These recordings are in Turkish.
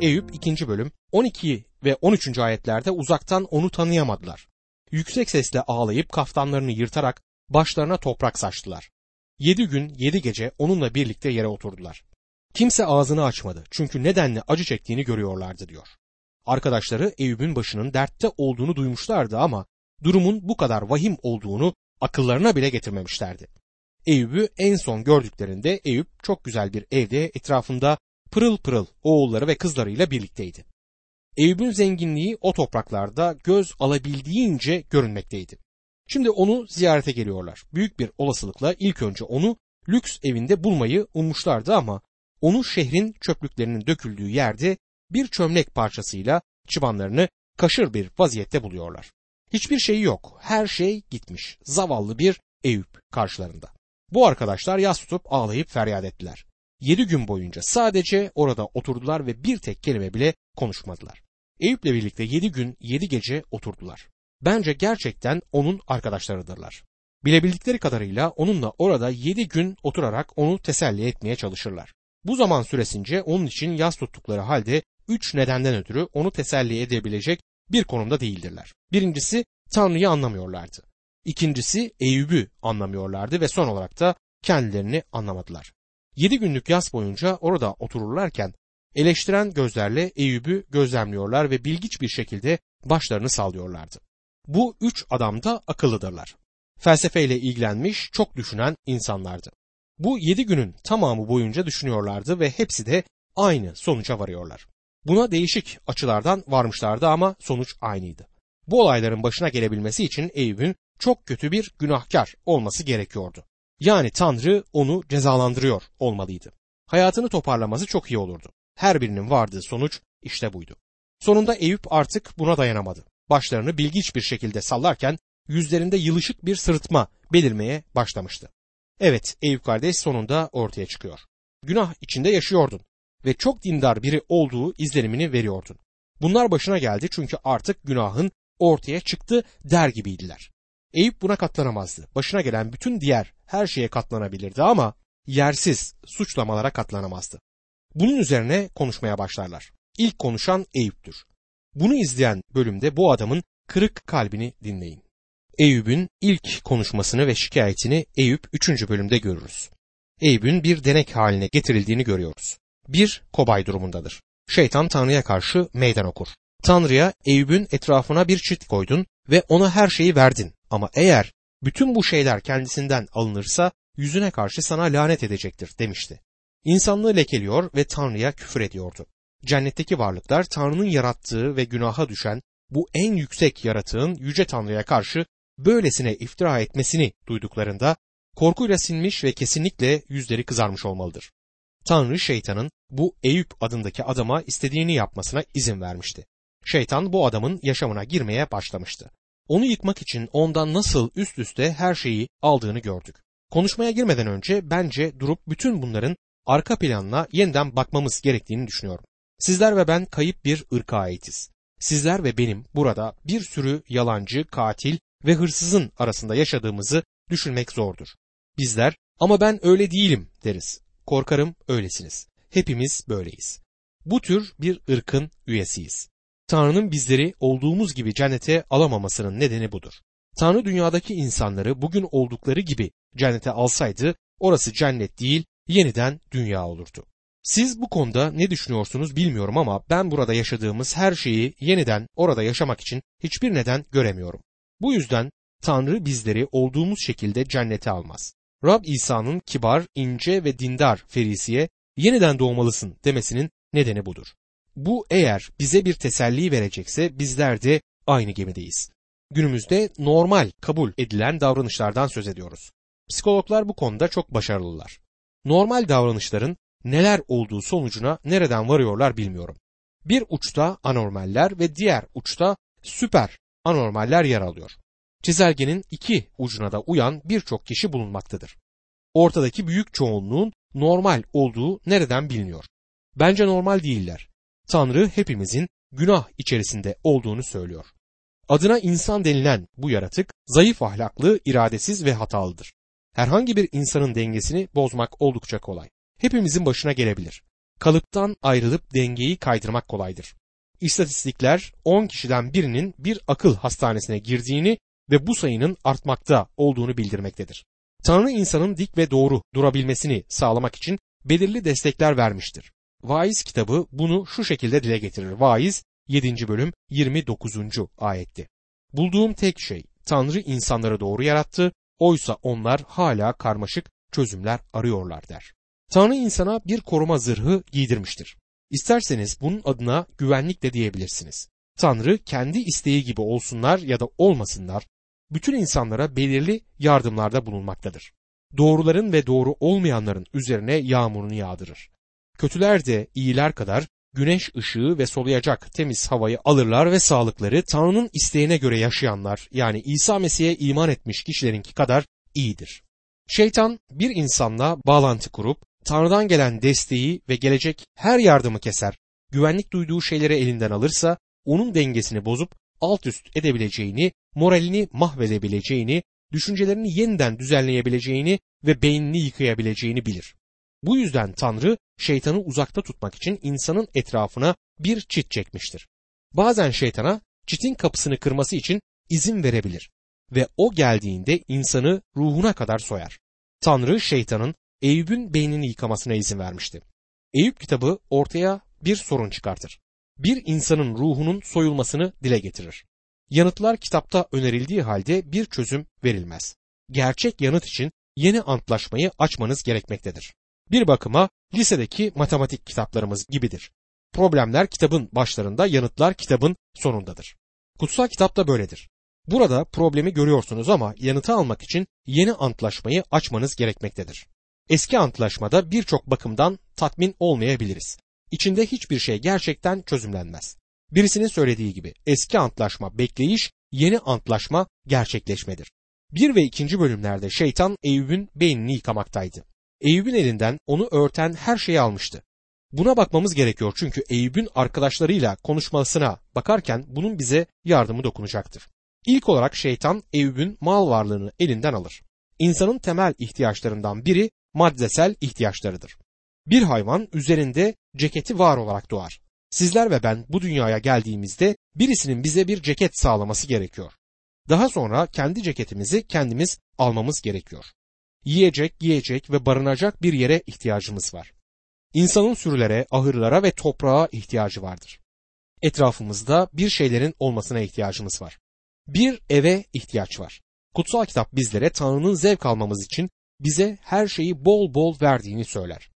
Eyüp 2. bölüm 12 ve 13. ayetlerde uzaktan onu tanıyamadılar. Yüksek sesle ağlayıp kaftanlarını yırtarak başlarına toprak saçtılar. Yedi gün yedi gece onunla birlikte yere oturdular. Kimse ağzını açmadı çünkü nedenle acı çektiğini görüyorlardı diyor. Arkadaşları Eyüp'ün başının dertte olduğunu duymuşlardı ama durumun bu kadar vahim olduğunu akıllarına bile getirmemişlerdi. Eyüp'ü en son gördüklerinde Eyüp çok güzel bir evde etrafında pırıl pırıl oğulları ve kızlarıyla birlikteydi. Eyüp'ün zenginliği o topraklarda göz alabildiğince görünmekteydi. Şimdi onu ziyarete geliyorlar. Büyük bir olasılıkla ilk önce onu lüks evinde bulmayı ummuşlardı ama onu şehrin çöplüklerinin döküldüğü yerde bir çömlek parçasıyla çıbanlarını kaşır bir vaziyette buluyorlar. Hiçbir şeyi yok. Her şey gitmiş. Zavallı bir Eyüp karşılarında. Bu arkadaşlar yas tutup ağlayıp feryat ettiler. Yedi gün boyunca sadece orada oturdular ve bir tek kelime bile konuşmadılar. Eyüp'le birlikte yedi gün yedi gece oturdular. Bence gerçekten onun arkadaşlarıdırlar. Bilebildikleri kadarıyla onunla orada yedi gün oturarak onu teselli etmeye çalışırlar. Bu zaman süresince onun için yas tuttukları halde üç nedenden ötürü onu teselli edebilecek bir konumda değildirler. Birincisi Tanrı'yı anlamıyorlardı. İkincisi Eyüp'ü anlamıyorlardı ve son olarak da kendilerini anlamadılar. Yedi günlük yaz boyunca orada otururlarken eleştiren gözlerle Eyüp'ü gözlemliyorlar ve bilgiç bir şekilde başlarını sallıyorlardı. Bu üç adam da akıllıdırlar. Felsefeyle ilgilenmiş, çok düşünen insanlardı. Bu yedi günün tamamı boyunca düşünüyorlardı ve hepsi de aynı sonuca varıyorlar. Buna değişik açılardan varmışlardı ama sonuç aynıydı. Bu olayların başına gelebilmesi için Eyüp'ün çok kötü bir günahkar olması gerekiyordu. Yani Tanrı onu cezalandırıyor olmalıydı. Hayatını toparlaması çok iyi olurdu. Her birinin vardığı sonuç işte buydu. Sonunda Eyüp artık buna dayanamadı. Başlarını bilgiç bir şekilde sallarken yüzlerinde yılışık bir sırıtma belirmeye başlamıştı. Evet Eyüp kardeş sonunda ortaya çıkıyor. Günah içinde yaşıyordun ve çok dindar biri olduğu izlenimini veriyordun. Bunlar başına geldi çünkü artık günahın ortaya çıktı der gibiydiler. Eyüp buna katlanamazdı. Başına gelen bütün diğer her şeye katlanabilirdi ama yersiz suçlamalara katlanamazdı. Bunun üzerine konuşmaya başlarlar. İlk konuşan Eyüp'tür. Bunu izleyen bölümde bu adamın kırık kalbini dinleyin. Eyüp'ün ilk konuşmasını ve şikayetini Eyüp 3. bölümde görürüz. Eyüp'ün bir denek haline getirildiğini görüyoruz. Bir kobay durumundadır. Şeytan Tanrı'ya karşı meydan okur. Tanrı'ya Eyüp'ün etrafına bir çit koydun ve ona her şeyi verdin. Ama eğer bütün bu şeyler kendisinden alınırsa yüzüne karşı sana lanet edecektir demişti. İnsanlığı lekeliyor ve Tanrı'ya küfür ediyordu. Cennetteki varlıklar Tanrı'nın yarattığı ve günaha düşen bu en yüksek yaratığın yüce Tanrı'ya karşı böylesine iftira etmesini duyduklarında korkuyla sinmiş ve kesinlikle yüzleri kızarmış olmalıdır. Tanrı şeytanın bu Eyüp adındaki adama istediğini yapmasına izin vermişti. Şeytan bu adamın yaşamına girmeye başlamıştı. Onu yıkmak için ondan nasıl üst üste her şeyi aldığını gördük. Konuşmaya girmeden önce bence durup bütün bunların arka planına yeniden bakmamız gerektiğini düşünüyorum. Sizler ve ben kayıp bir ırka aitiz. Sizler ve benim burada bir sürü yalancı, katil ve hırsızın arasında yaşadığımızı düşünmek zordur. Bizler ama ben öyle değilim deriz. Korkarım öylesiniz. Hepimiz böyleyiz. Bu tür bir ırkın üyesiyiz. Tanrı'nın bizleri olduğumuz gibi cennete alamamasının nedeni budur. Tanrı dünyadaki insanları bugün oldukları gibi cennete alsaydı orası cennet değil yeniden dünya olurdu. Siz bu konuda ne düşünüyorsunuz bilmiyorum ama ben burada yaşadığımız her şeyi yeniden orada yaşamak için hiçbir neden göremiyorum. Bu yüzden Tanrı bizleri olduğumuz şekilde cennete almaz. Rab İsa'nın kibar, ince ve dindar Ferisi'ye yeniden doğmalısın demesinin nedeni budur. Bu eğer bize bir teselli verecekse bizler de aynı gemideyiz. Günümüzde normal kabul edilen davranışlardan söz ediyoruz. Psikologlar bu konuda çok başarılılar. Normal davranışların neler olduğu sonucuna nereden varıyorlar bilmiyorum. Bir uçta anormaller ve diğer uçta süper anormaller yer alıyor. Çizelgenin iki ucuna da uyan birçok kişi bulunmaktadır. Ortadaki büyük çoğunluğun normal olduğu nereden biliniyor? Bence normal değiller. Tanrı hepimizin günah içerisinde olduğunu söylüyor. Adına insan denilen bu yaratık zayıf ahlaklı, iradesiz ve hatalıdır. Herhangi bir insanın dengesini bozmak oldukça kolay. Hepimizin başına gelebilir. kalıptan ayrılıp dengeyi kaydırmak kolaydır. İstatistikler 10 kişiden birinin bir akıl hastanesine girdiğini ve bu sayının artmakta olduğunu bildirmektedir. Tanrı insanın dik ve doğru durabilmesini sağlamak için belirli destekler vermiştir. Vaiz kitabı bunu şu şekilde dile getirir. Vaiz 7. bölüm 29. ayetti. Bulduğum tek şey Tanrı insanları doğru yarattı, oysa onlar hala karmaşık çözümler arıyorlar der. Tanrı insana bir koruma zırhı giydirmiştir. İsterseniz bunun adına güvenlik de diyebilirsiniz. Tanrı kendi isteği gibi olsunlar ya da olmasınlar, bütün insanlara belirli yardımlarda bulunmaktadır. Doğruların ve doğru olmayanların üzerine yağmurunu yağdırır. Kötüler de iyiler kadar güneş ışığı ve soluyacak temiz havayı alırlar ve sağlıkları Tanrı'nın isteğine göre yaşayanlar yani İsa Mesih'e iman etmiş kişilerinki kadar iyidir. Şeytan bir insanla bağlantı kurup Tanrı'dan gelen desteği ve gelecek her yardımı keser, güvenlik duyduğu şeyleri elinden alırsa onun dengesini bozup alt üst edebileceğini, moralini mahvedebileceğini, düşüncelerini yeniden düzenleyebileceğini ve beynini yıkayabileceğini bilir. Bu yüzden Tanrı şeytanı uzakta tutmak için insanın etrafına bir çit çekmiştir. Bazen şeytana çitin kapısını kırması için izin verebilir ve o geldiğinde insanı ruhuna kadar soyar. Tanrı şeytanın Eyüp'ün beynini yıkamasına izin vermişti. Eyüp kitabı ortaya bir sorun çıkartır. Bir insanın ruhunun soyulmasını dile getirir. Yanıtlar kitapta önerildiği halde bir çözüm verilmez. Gerçek yanıt için yeni antlaşmayı açmanız gerekmektedir. Bir bakıma lisedeki matematik kitaplarımız gibidir. Problemler kitabın başlarında, yanıtlar kitabın sonundadır. Kutsal kitap da böyledir. Burada problemi görüyorsunuz ama yanıtı almak için yeni antlaşmayı açmanız gerekmektedir. Eski antlaşmada birçok bakımdan tatmin olmayabiliriz. İçinde hiçbir şey gerçekten çözümlenmez. Birisinin söylediği gibi eski antlaşma bekleyiş, yeni antlaşma gerçekleşmedir. Bir ve ikinci bölümlerde şeytan Eyüp'ün beynini yıkamaktaydı. Eyüp'ün elinden onu örten her şeyi almıştı. Buna bakmamız gerekiyor çünkü Eyüp'ün arkadaşlarıyla konuşmasına bakarken bunun bize yardımı dokunacaktır. İlk olarak şeytan Eyüp'ün mal varlığını elinden alır. İnsanın temel ihtiyaçlarından biri maddesel ihtiyaçlarıdır. Bir hayvan üzerinde ceketi var olarak doğar. Sizler ve ben bu dünyaya geldiğimizde birisinin bize bir ceket sağlaması gerekiyor. Daha sonra kendi ceketimizi kendimiz almamız gerekiyor. Yiyecek, giyecek ve barınacak bir yere ihtiyacımız var. İnsanın sürülere, ahırlara ve toprağa ihtiyacı vardır. Etrafımızda bir şeylerin olmasına ihtiyacımız var. Bir eve ihtiyaç var. Kutsal kitap bizlere Tanrı'nın zevk almamız için bize her şeyi bol bol verdiğini söyler.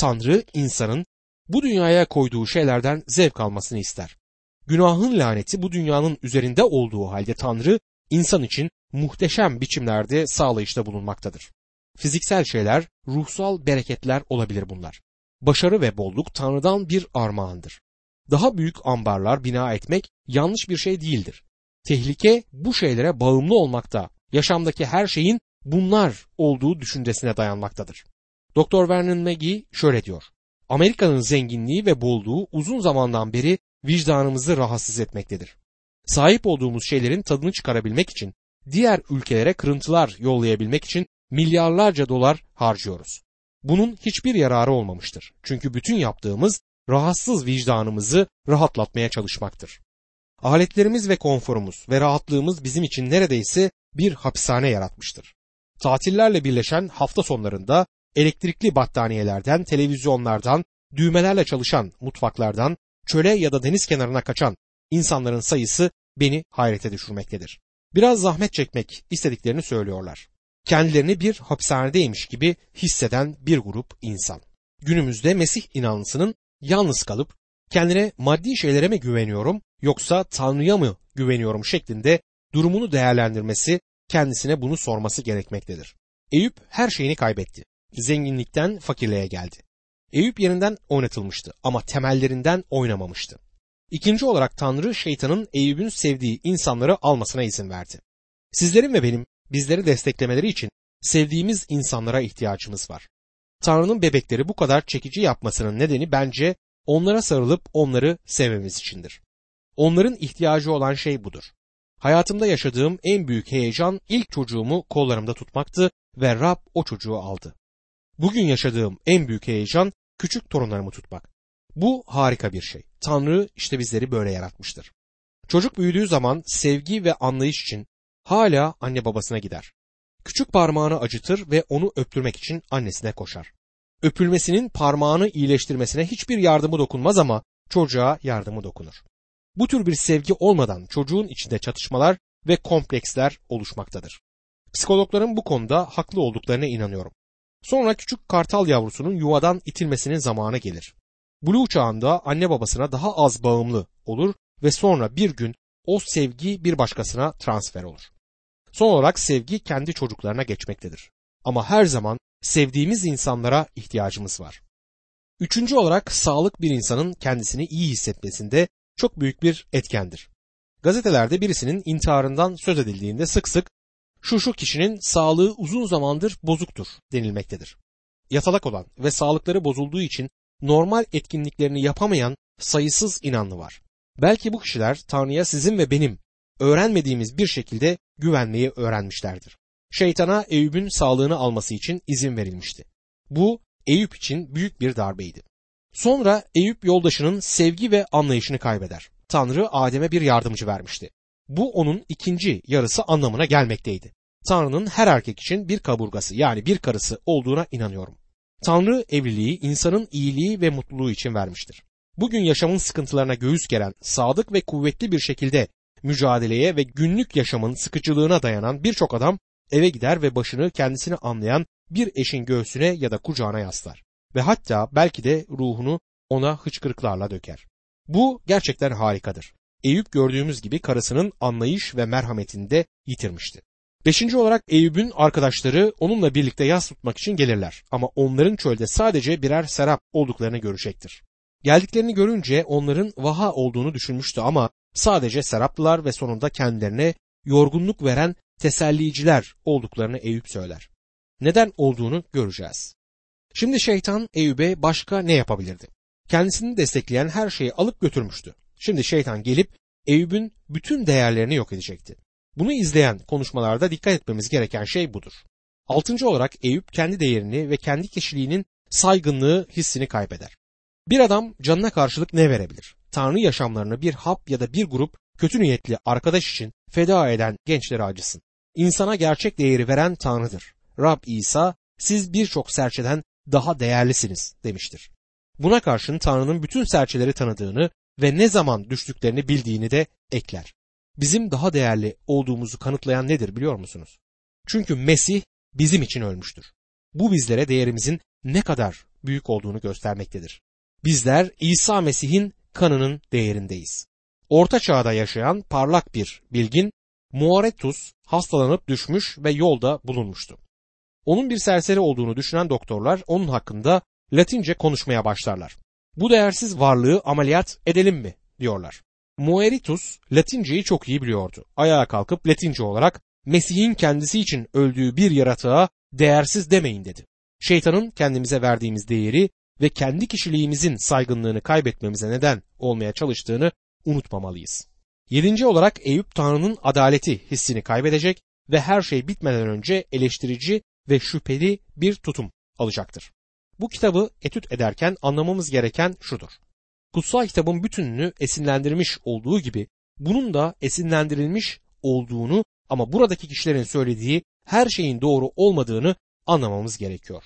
Tanrı insanın bu dünyaya koyduğu şeylerden zevk almasını ister. Günahın laneti bu dünyanın üzerinde olduğu halde Tanrı insan için muhteşem biçimlerde sağlayışta bulunmaktadır. Fiziksel şeyler, ruhsal bereketler olabilir bunlar. Başarı ve bolluk Tanrı'dan bir armağandır. Daha büyük ambarlar bina etmek yanlış bir şey değildir. Tehlike bu şeylere bağımlı olmakta, yaşamdaki her şeyin bunlar olduğu düşüncesine dayanmaktadır. Dr. Vernon McGee şöyle diyor. Amerika'nın zenginliği ve bolluğu uzun zamandan beri vicdanımızı rahatsız etmektedir. Sahip olduğumuz şeylerin tadını çıkarabilmek için, diğer ülkelere kırıntılar yollayabilmek için milyarlarca dolar harcıyoruz. Bunun hiçbir yararı olmamıştır. Çünkü bütün yaptığımız rahatsız vicdanımızı rahatlatmaya çalışmaktır. Aletlerimiz ve konforumuz ve rahatlığımız bizim için neredeyse bir hapishane yaratmıştır. Tatillerle birleşen hafta sonlarında elektrikli battaniyelerden, televizyonlardan, düğmelerle çalışan mutfaklardan, çöle ya da deniz kenarına kaçan insanların sayısı beni hayrete düşürmektedir. Biraz zahmet çekmek istediklerini söylüyorlar. Kendilerini bir hapishanedeymiş gibi hisseden bir grup insan. Günümüzde Mesih inanlısının yalnız kalıp kendine maddi şeylere mi güveniyorum yoksa Tanrı'ya mı güveniyorum şeklinde durumunu değerlendirmesi, kendisine bunu sorması gerekmektedir. Eyüp her şeyini kaybetti. Zenginlikten fakirliğe geldi. Eyüp yerinden oynatılmıştı ama temellerinden oynamamıştı. İkinci olarak Tanrı şeytanın Eyüp'ün sevdiği insanları almasına izin verdi. Sizlerin ve benim bizleri desteklemeleri için sevdiğimiz insanlara ihtiyacımız var. Tanrı'nın bebekleri bu kadar çekici yapmasının nedeni bence onlara sarılıp onları sevmemiz içindir. Onların ihtiyacı olan şey budur. Hayatımda yaşadığım en büyük heyecan ilk çocuğumu kollarımda tutmaktı ve Rab o çocuğu aldı. Bugün yaşadığım en büyük heyecan küçük torunlarımı tutmak. Bu harika bir şey. Tanrı işte bizleri böyle yaratmıştır. Çocuk büyüdüğü zaman sevgi ve anlayış için hala anne babasına gider. Küçük parmağını acıtır ve onu öptürmek için annesine koşar. Öpülmesinin parmağını iyileştirmesine hiçbir yardımı dokunmaz ama çocuğa yardımı dokunur. Bu tür bir sevgi olmadan çocuğun içinde çatışmalar ve kompleksler oluşmaktadır. Psikologların bu konuda haklı olduklarına inanıyorum. Sonra küçük kartal yavrusunun yuvadan itilmesinin zamanı gelir. Blue çağında anne babasına daha az bağımlı olur ve sonra bir gün o sevgi bir başkasına transfer olur. Son olarak sevgi kendi çocuklarına geçmektedir. Ama her zaman sevdiğimiz insanlara ihtiyacımız var. Üçüncü olarak sağlık bir insanın kendisini iyi hissetmesinde çok büyük bir etkendir. Gazetelerde birisinin intiharından söz edildiğinde sık sık şu şu kişinin sağlığı uzun zamandır bozuktur denilmektedir. Yatalak olan ve sağlıkları bozulduğu için normal etkinliklerini yapamayan sayısız inanlı var. Belki bu kişiler Tanrı'ya sizin ve benim öğrenmediğimiz bir şekilde güvenmeyi öğrenmişlerdir. Şeytana Eyüp'ün sağlığını alması için izin verilmişti. Bu Eyüp için büyük bir darbeydi. Sonra Eyüp yoldaşının sevgi ve anlayışını kaybeder. Tanrı Adem'e bir yardımcı vermişti. Bu onun ikinci yarısı anlamına gelmekteydi. Tanrı'nın her erkek için bir kaburgası yani bir karısı olduğuna inanıyorum. Tanrı evliliği insanın iyiliği ve mutluluğu için vermiştir. Bugün yaşamın sıkıntılarına göğüs geren, sadık ve kuvvetli bir şekilde mücadeleye ve günlük yaşamın sıkıcılığına dayanan birçok adam eve gider ve başını kendisini anlayan bir eşin göğsüne ya da kucağına yaslar ve hatta belki de ruhunu ona hıçkırıklarla döker. Bu gerçekten harikadır. Eyüp gördüğümüz gibi karısının anlayış ve merhametini de yitirmişti. Beşinci olarak Eyüp'ün arkadaşları onunla birlikte yas tutmak için gelirler ama onların çölde sadece birer serap olduklarını görecektir. Geldiklerini görünce onların vaha olduğunu düşünmüştü ama sadece seraplılar ve sonunda kendilerine yorgunluk veren teselliciler olduklarını Eyüp söyler. Neden olduğunu göreceğiz. Şimdi şeytan Eyüp'e başka ne yapabilirdi? Kendisini destekleyen her şeyi alıp götürmüştü. Şimdi şeytan gelip Eyüp'ün bütün değerlerini yok edecekti. Bunu izleyen konuşmalarda dikkat etmemiz gereken şey budur. Altıncı olarak Eyüp kendi değerini ve kendi kişiliğinin saygınlığı hissini kaybeder. Bir adam canına karşılık ne verebilir? Tanrı yaşamlarını bir hap ya da bir grup kötü niyetli arkadaş için feda eden gençlere acısın. İnsana gerçek değeri veren Tanrı'dır. Rab İsa siz birçok serçeden daha değerlisiniz demiştir. Buna karşın Tanrı'nın bütün serçeleri tanıdığını ve ne zaman düştüklerini bildiğini de ekler. Bizim daha değerli olduğumuzu kanıtlayan nedir biliyor musunuz? Çünkü Mesih bizim için ölmüştür. Bu bizlere değerimizin ne kadar büyük olduğunu göstermektedir. Bizler İsa Mesih'in kanının değerindeyiz. Orta çağda yaşayan parlak bir bilgin Muaretus hastalanıp düşmüş ve yolda bulunmuştu. Onun bir serseri olduğunu düşünen doktorlar onun hakkında Latince konuşmaya başlarlar. Bu değersiz varlığı ameliyat edelim mi diyorlar. Mueritus Latinceyi çok iyi biliyordu. Ayağa kalkıp Latince olarak Mesih'in kendisi için öldüğü bir yaratığa değersiz demeyin dedi. Şeytanın kendimize verdiğimiz değeri ve kendi kişiliğimizin saygınlığını kaybetmemize neden olmaya çalıştığını unutmamalıyız. Yedinci olarak Eyüp Tanrı'nın adaleti hissini kaybedecek ve her şey bitmeden önce eleştirici ve şüpheli bir tutum alacaktır. Bu kitabı etüt ederken anlamamız gereken şudur. Kutsal kitabın bütününü esinlendirmiş olduğu gibi bunun da esinlendirilmiş olduğunu ama buradaki kişilerin söylediği her şeyin doğru olmadığını anlamamız gerekiyor.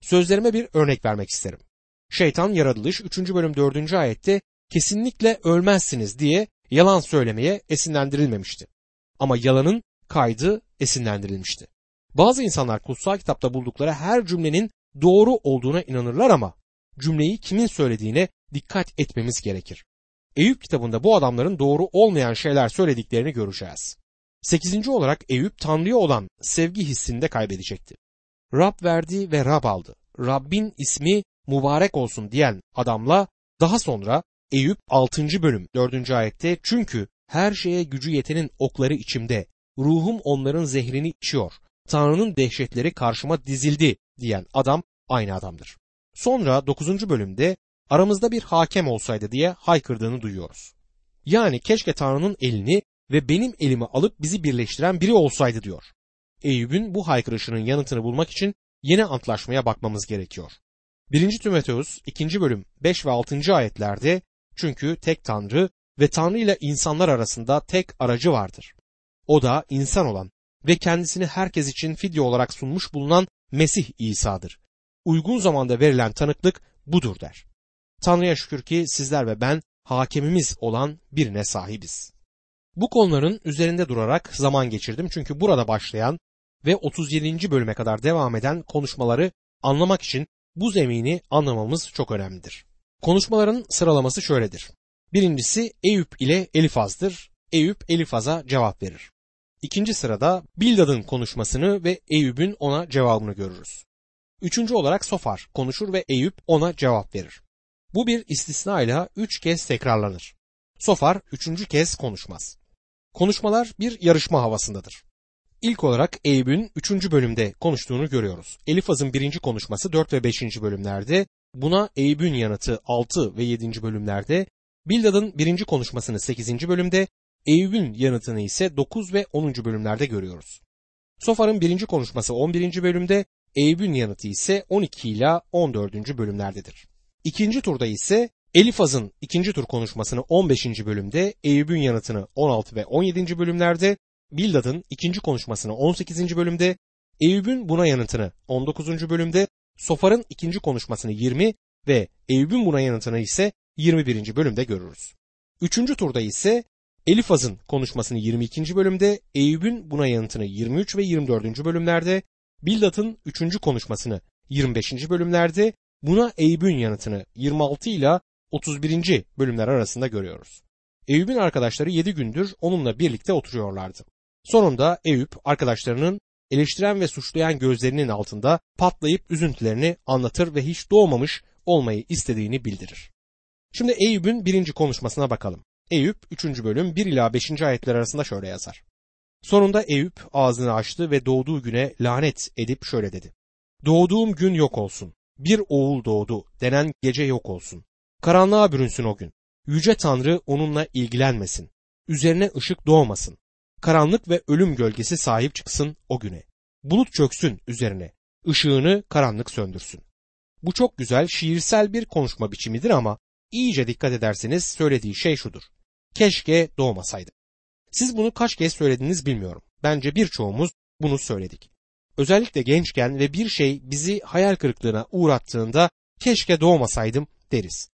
Sözlerime bir örnek vermek isterim. Şeytan yaratılış 3. bölüm 4. ayette kesinlikle ölmezsiniz diye yalan söylemeye esinlendirilmemişti. Ama yalanın kaydı esinlendirilmişti. Bazı insanlar kutsal kitapta buldukları her cümlenin doğru olduğuna inanırlar ama cümleyi kimin söylediğine dikkat etmemiz gerekir. Eyüp kitabında bu adamların doğru olmayan şeyler söylediklerini göreceğiz. Sekizinci olarak Eyüp Tanrı'ya olan sevgi hissini de kaybedecekti. Rab verdi ve Rab aldı. Rabbin ismi mübarek olsun diyen adamla daha sonra Eyüp 6. bölüm 4. ayette çünkü her şeye gücü yetenin okları içimde, ruhum onların zehrini içiyor, Tanrı'nın dehşetleri karşıma dizildi diyen adam aynı adamdır. Sonra 9. bölümde aramızda bir hakem olsaydı diye haykırdığını duyuyoruz. Yani keşke Tanrı'nın elini ve benim elimi alıp bizi birleştiren biri olsaydı diyor. Eyüp'ün bu haykırışının yanıtını bulmak için yeni antlaşmaya bakmamız gerekiyor. 1. Timoteus 2. bölüm 5 ve 6. ayetlerde çünkü tek Tanrı ve Tanrı ile insanlar arasında tek aracı vardır. O da insan olan ve kendisini herkes için fidye olarak sunmuş bulunan Mesih İsa'dır. Uygun zamanda verilen tanıklık budur der. Tanrı'ya şükür ki sizler ve ben hakemimiz olan birine sahibiz. Bu konuların üzerinde durarak zaman geçirdim çünkü burada başlayan ve 37. bölüme kadar devam eden konuşmaları anlamak için bu zemini anlamamız çok önemlidir. Konuşmaların sıralaması şöyledir. Birincisi Eyüp ile Elifaz'dır. Eyüp Elifaz'a cevap verir. İkinci sırada Bildad'ın konuşmasını ve Eyüp'ün ona cevabını görürüz. Üçüncü olarak Sofar konuşur ve Eyüp ona cevap verir. Bu bir istisnayla üç kez tekrarlanır. Sofar üçüncü kez konuşmaz. Konuşmalar bir yarışma havasındadır. İlk olarak Eyüp'ün 3. bölümde konuştuğunu görüyoruz. Elifaz'ın birinci konuşması 4 ve 5. bölümlerde, buna Eyüp'ün yanıtı 6 ve 7. bölümlerde, Bildad'ın birinci konuşmasını 8. bölümde, Eyüp'ün yanıtını ise 9 ve 10. bölümlerde görüyoruz. Sofar'ın birinci konuşması 11. bölümde, Eyüp'ün yanıtı ise 12 ile 14. bölümlerdedir. İkinci turda ise Elifaz'ın ikinci tur konuşmasını 15. bölümde, Eyüp'ün yanıtını 16 ve 17. bölümlerde, Bildad'ın ikinci konuşmasını 18. bölümde, Eyüp'ün buna yanıtını 19. bölümde, Sofar'ın ikinci konuşmasını 20 ve Eyüp'ün buna yanıtını ise 21. bölümde görürüz. Üçüncü turda ise Elifaz'ın konuşmasını 22. bölümde, Eyüp'ün buna yanıtını 23 ve 24. bölümlerde, Bildad'ın üçüncü konuşmasını 25. bölümlerde, buna Eyüp'ün yanıtını 26 ile 31. bölümler arasında görüyoruz. Eyüp'ün arkadaşları 7 gündür onunla birlikte oturuyorlardı. Sonunda Eyüp arkadaşlarının eleştiren ve suçlayan gözlerinin altında patlayıp üzüntülerini anlatır ve hiç doğmamış olmayı istediğini bildirir. Şimdi Eyüp'ün birinci konuşmasına bakalım. Eyüp 3. bölüm 1 ila 5. ayetler arasında şöyle yazar. Sonunda Eyüp ağzını açtı ve doğduğu güne lanet edip şöyle dedi. Doğduğum gün yok olsun. Bir oğul doğdu denen gece yok olsun. Karanlığa bürünsün o gün. Yüce Tanrı onunla ilgilenmesin. Üzerine ışık doğmasın. Karanlık ve ölüm gölgesi sahip çıksın o güne. Bulut çöksün üzerine. Işığını karanlık söndürsün. Bu çok güzel şiirsel bir konuşma biçimidir ama iyice dikkat ederseniz söylediği şey şudur. Keşke doğmasaydı. Siz bunu kaç kez söylediniz bilmiyorum. Bence birçoğumuz bunu söyledik. Özellikle gençken ve bir şey bizi hayal kırıklığına uğrattığında keşke doğmasaydım deriz.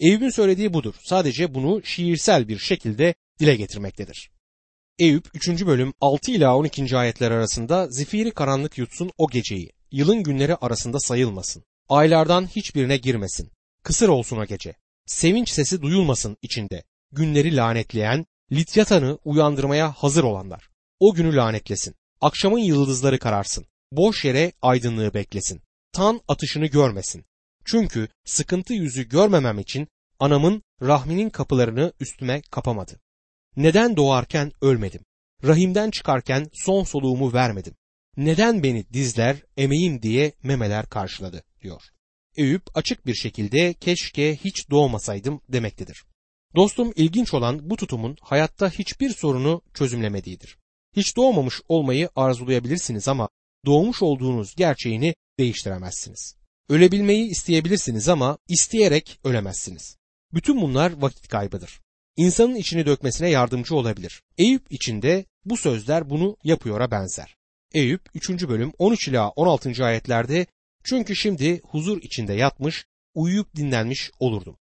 Eyüp'ün söylediği budur. Sadece bunu şiirsel bir şekilde dile getirmektedir. Eyüp 3. bölüm 6 ila 12. ayetler arasında zifiri karanlık yutsun o geceyi, yılın günleri arasında sayılmasın, aylardan hiçbirine girmesin, kısır olsun o gece, sevinç sesi duyulmasın içinde, günleri lanetleyen, Lityatan'ı uyandırmaya hazır olanlar, o günü lanetlesin, akşamın yıldızları kararsın, boş yere aydınlığı beklesin, tan atışını görmesin. Çünkü sıkıntı yüzü görmemem için anamın rahminin kapılarını üstüme kapamadı. Neden doğarken ölmedim? Rahimden çıkarken son soluğumu vermedim. Neden beni dizler, emeğim diye memeler karşıladı diyor. Eyüp açık bir şekilde keşke hiç doğmasaydım demektedir. Dostum ilginç olan bu tutumun hayatta hiçbir sorunu çözümlemediğidir. Hiç doğmamış olmayı arzulayabilirsiniz ama doğmuş olduğunuz gerçeğini değiştiremezsiniz. Ölebilmeyi isteyebilirsiniz ama isteyerek ölemezsiniz. Bütün bunlar vakit kaybıdır. İnsanın içini dökmesine yardımcı olabilir. Eyüp içinde bu sözler bunu yapıyora benzer. Eyüp 3. bölüm 13 ila 16. ayetlerde çünkü şimdi huzur içinde yatmış, uyuyup dinlenmiş olurdum.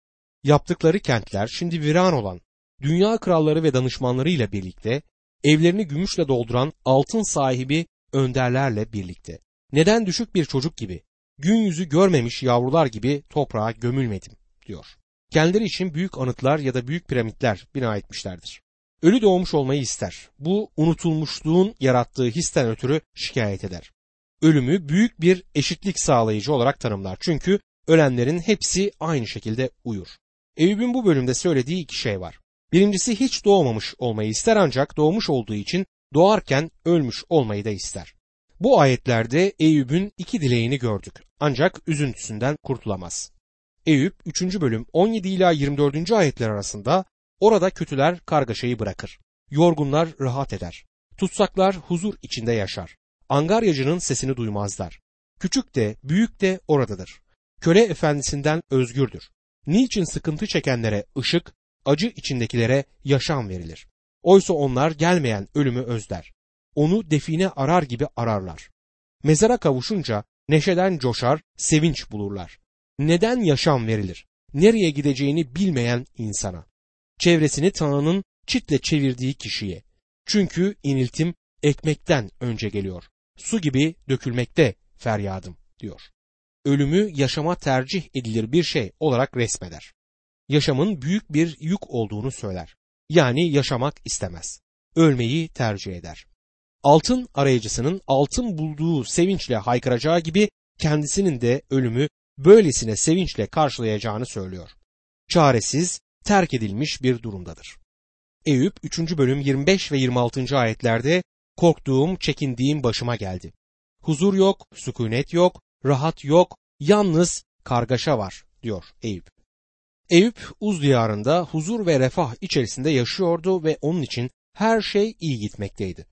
Yaptıkları kentler şimdi viran olan, dünya kralları ve danışmanları ile birlikte, evlerini gümüşle dolduran altın sahibi önderlerle birlikte. Neden düşük bir çocuk gibi, gün yüzü görmemiş yavrular gibi toprağa gömülmedim, diyor. Kendileri için büyük anıtlar ya da büyük piramitler bina etmişlerdir. Ölü doğmuş olmayı ister. Bu unutulmuşluğun yarattığı histen ötürü şikayet eder. Ölümü büyük bir eşitlik sağlayıcı olarak tanımlar. Çünkü ölenlerin hepsi aynı şekilde uyur. Eyüp'ün bu bölümde söylediği iki şey var. Birincisi hiç doğmamış olmayı ister ancak doğmuş olduğu için doğarken ölmüş olmayı da ister. Bu ayetlerde Eyüp'ün iki dileğini gördük ancak üzüntüsünden kurtulamaz. Eyüp 3. bölüm 17 ila 24. ayetler arasında orada kötüler kargaşayı bırakır. Yorgunlar rahat eder. Tutsaklar huzur içinde yaşar. Angaryacının sesini duymazlar. Küçük de büyük de oradadır. köle efendisinden özgürdür. Niçin sıkıntı çekenlere ışık, acı içindekilere yaşam verilir? Oysa onlar gelmeyen ölümü özler. Onu define arar gibi ararlar. Mezara kavuşunca neşeden coşar, sevinç bulurlar. Neden yaşam verilir? Nereye gideceğini bilmeyen insana. Çevresini Tanrı'nın çitle çevirdiği kişiye. Çünkü iniltim ekmekten önce geliyor. Su gibi dökülmekte feryadım diyor. Ölümü yaşama tercih edilir bir şey olarak resmeder. Yaşamın büyük bir yük olduğunu söyler. Yani yaşamak istemez. Ölmeyi tercih eder. Altın arayıcısının altın bulduğu sevinçle haykıracağı gibi kendisinin de ölümü böylesine sevinçle karşılayacağını söylüyor. Çaresiz, terk edilmiş bir durumdadır. Eyüp 3. bölüm 25 ve 26. ayetlerde korktuğum, çekindiğim başıma geldi. Huzur yok, sükunet yok, rahat yok, yalnız kargaşa var diyor Eyüp. Eyüp Uz diyarında huzur ve refah içerisinde yaşıyordu ve onun için her şey iyi gitmekteydi.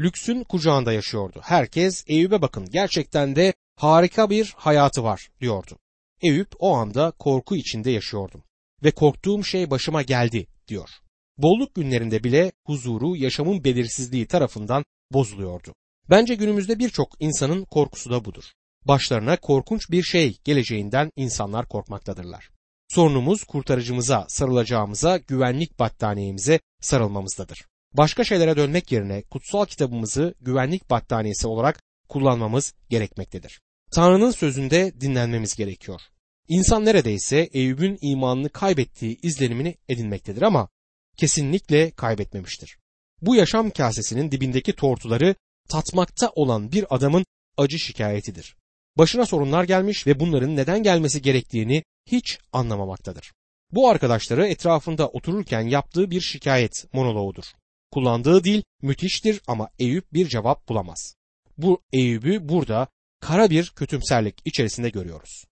Lüksün kucağında yaşıyordu. Herkes Eyüp'e bakın gerçekten de harika bir hayatı var diyordu. Eyüp o anda korku içinde yaşıyordum ve korktuğum şey başıma geldi diyor. Bolluk günlerinde bile huzuru yaşamın belirsizliği tarafından bozuluyordu. Bence günümüzde birçok insanın korkusu da budur. Başlarına korkunç bir şey geleceğinden insanlar korkmaktadırlar. Sorunumuz kurtarıcımıza sarılacağımıza güvenlik battaniyemize sarılmamızdadır. Başka şeylere dönmek yerine kutsal kitabımızı güvenlik battaniyesi olarak kullanmamız gerekmektedir. Tanrı'nın sözünde dinlenmemiz gerekiyor. İnsan neredeyse Eyüp'ün imanını kaybettiği izlenimini edinmektedir ama kesinlikle kaybetmemiştir. Bu yaşam kasesinin dibindeki tortuları tatmakta olan bir adamın acı şikayetidir. Başına sorunlar gelmiş ve bunların neden gelmesi gerektiğini hiç anlamamaktadır. Bu arkadaşları etrafında otururken yaptığı bir şikayet monoloğudur. Kullandığı dil müthiştir ama Eyüp bir cevap bulamaz. Bu Eyüp'ü burada kara bir kötümserlik içerisinde görüyoruz.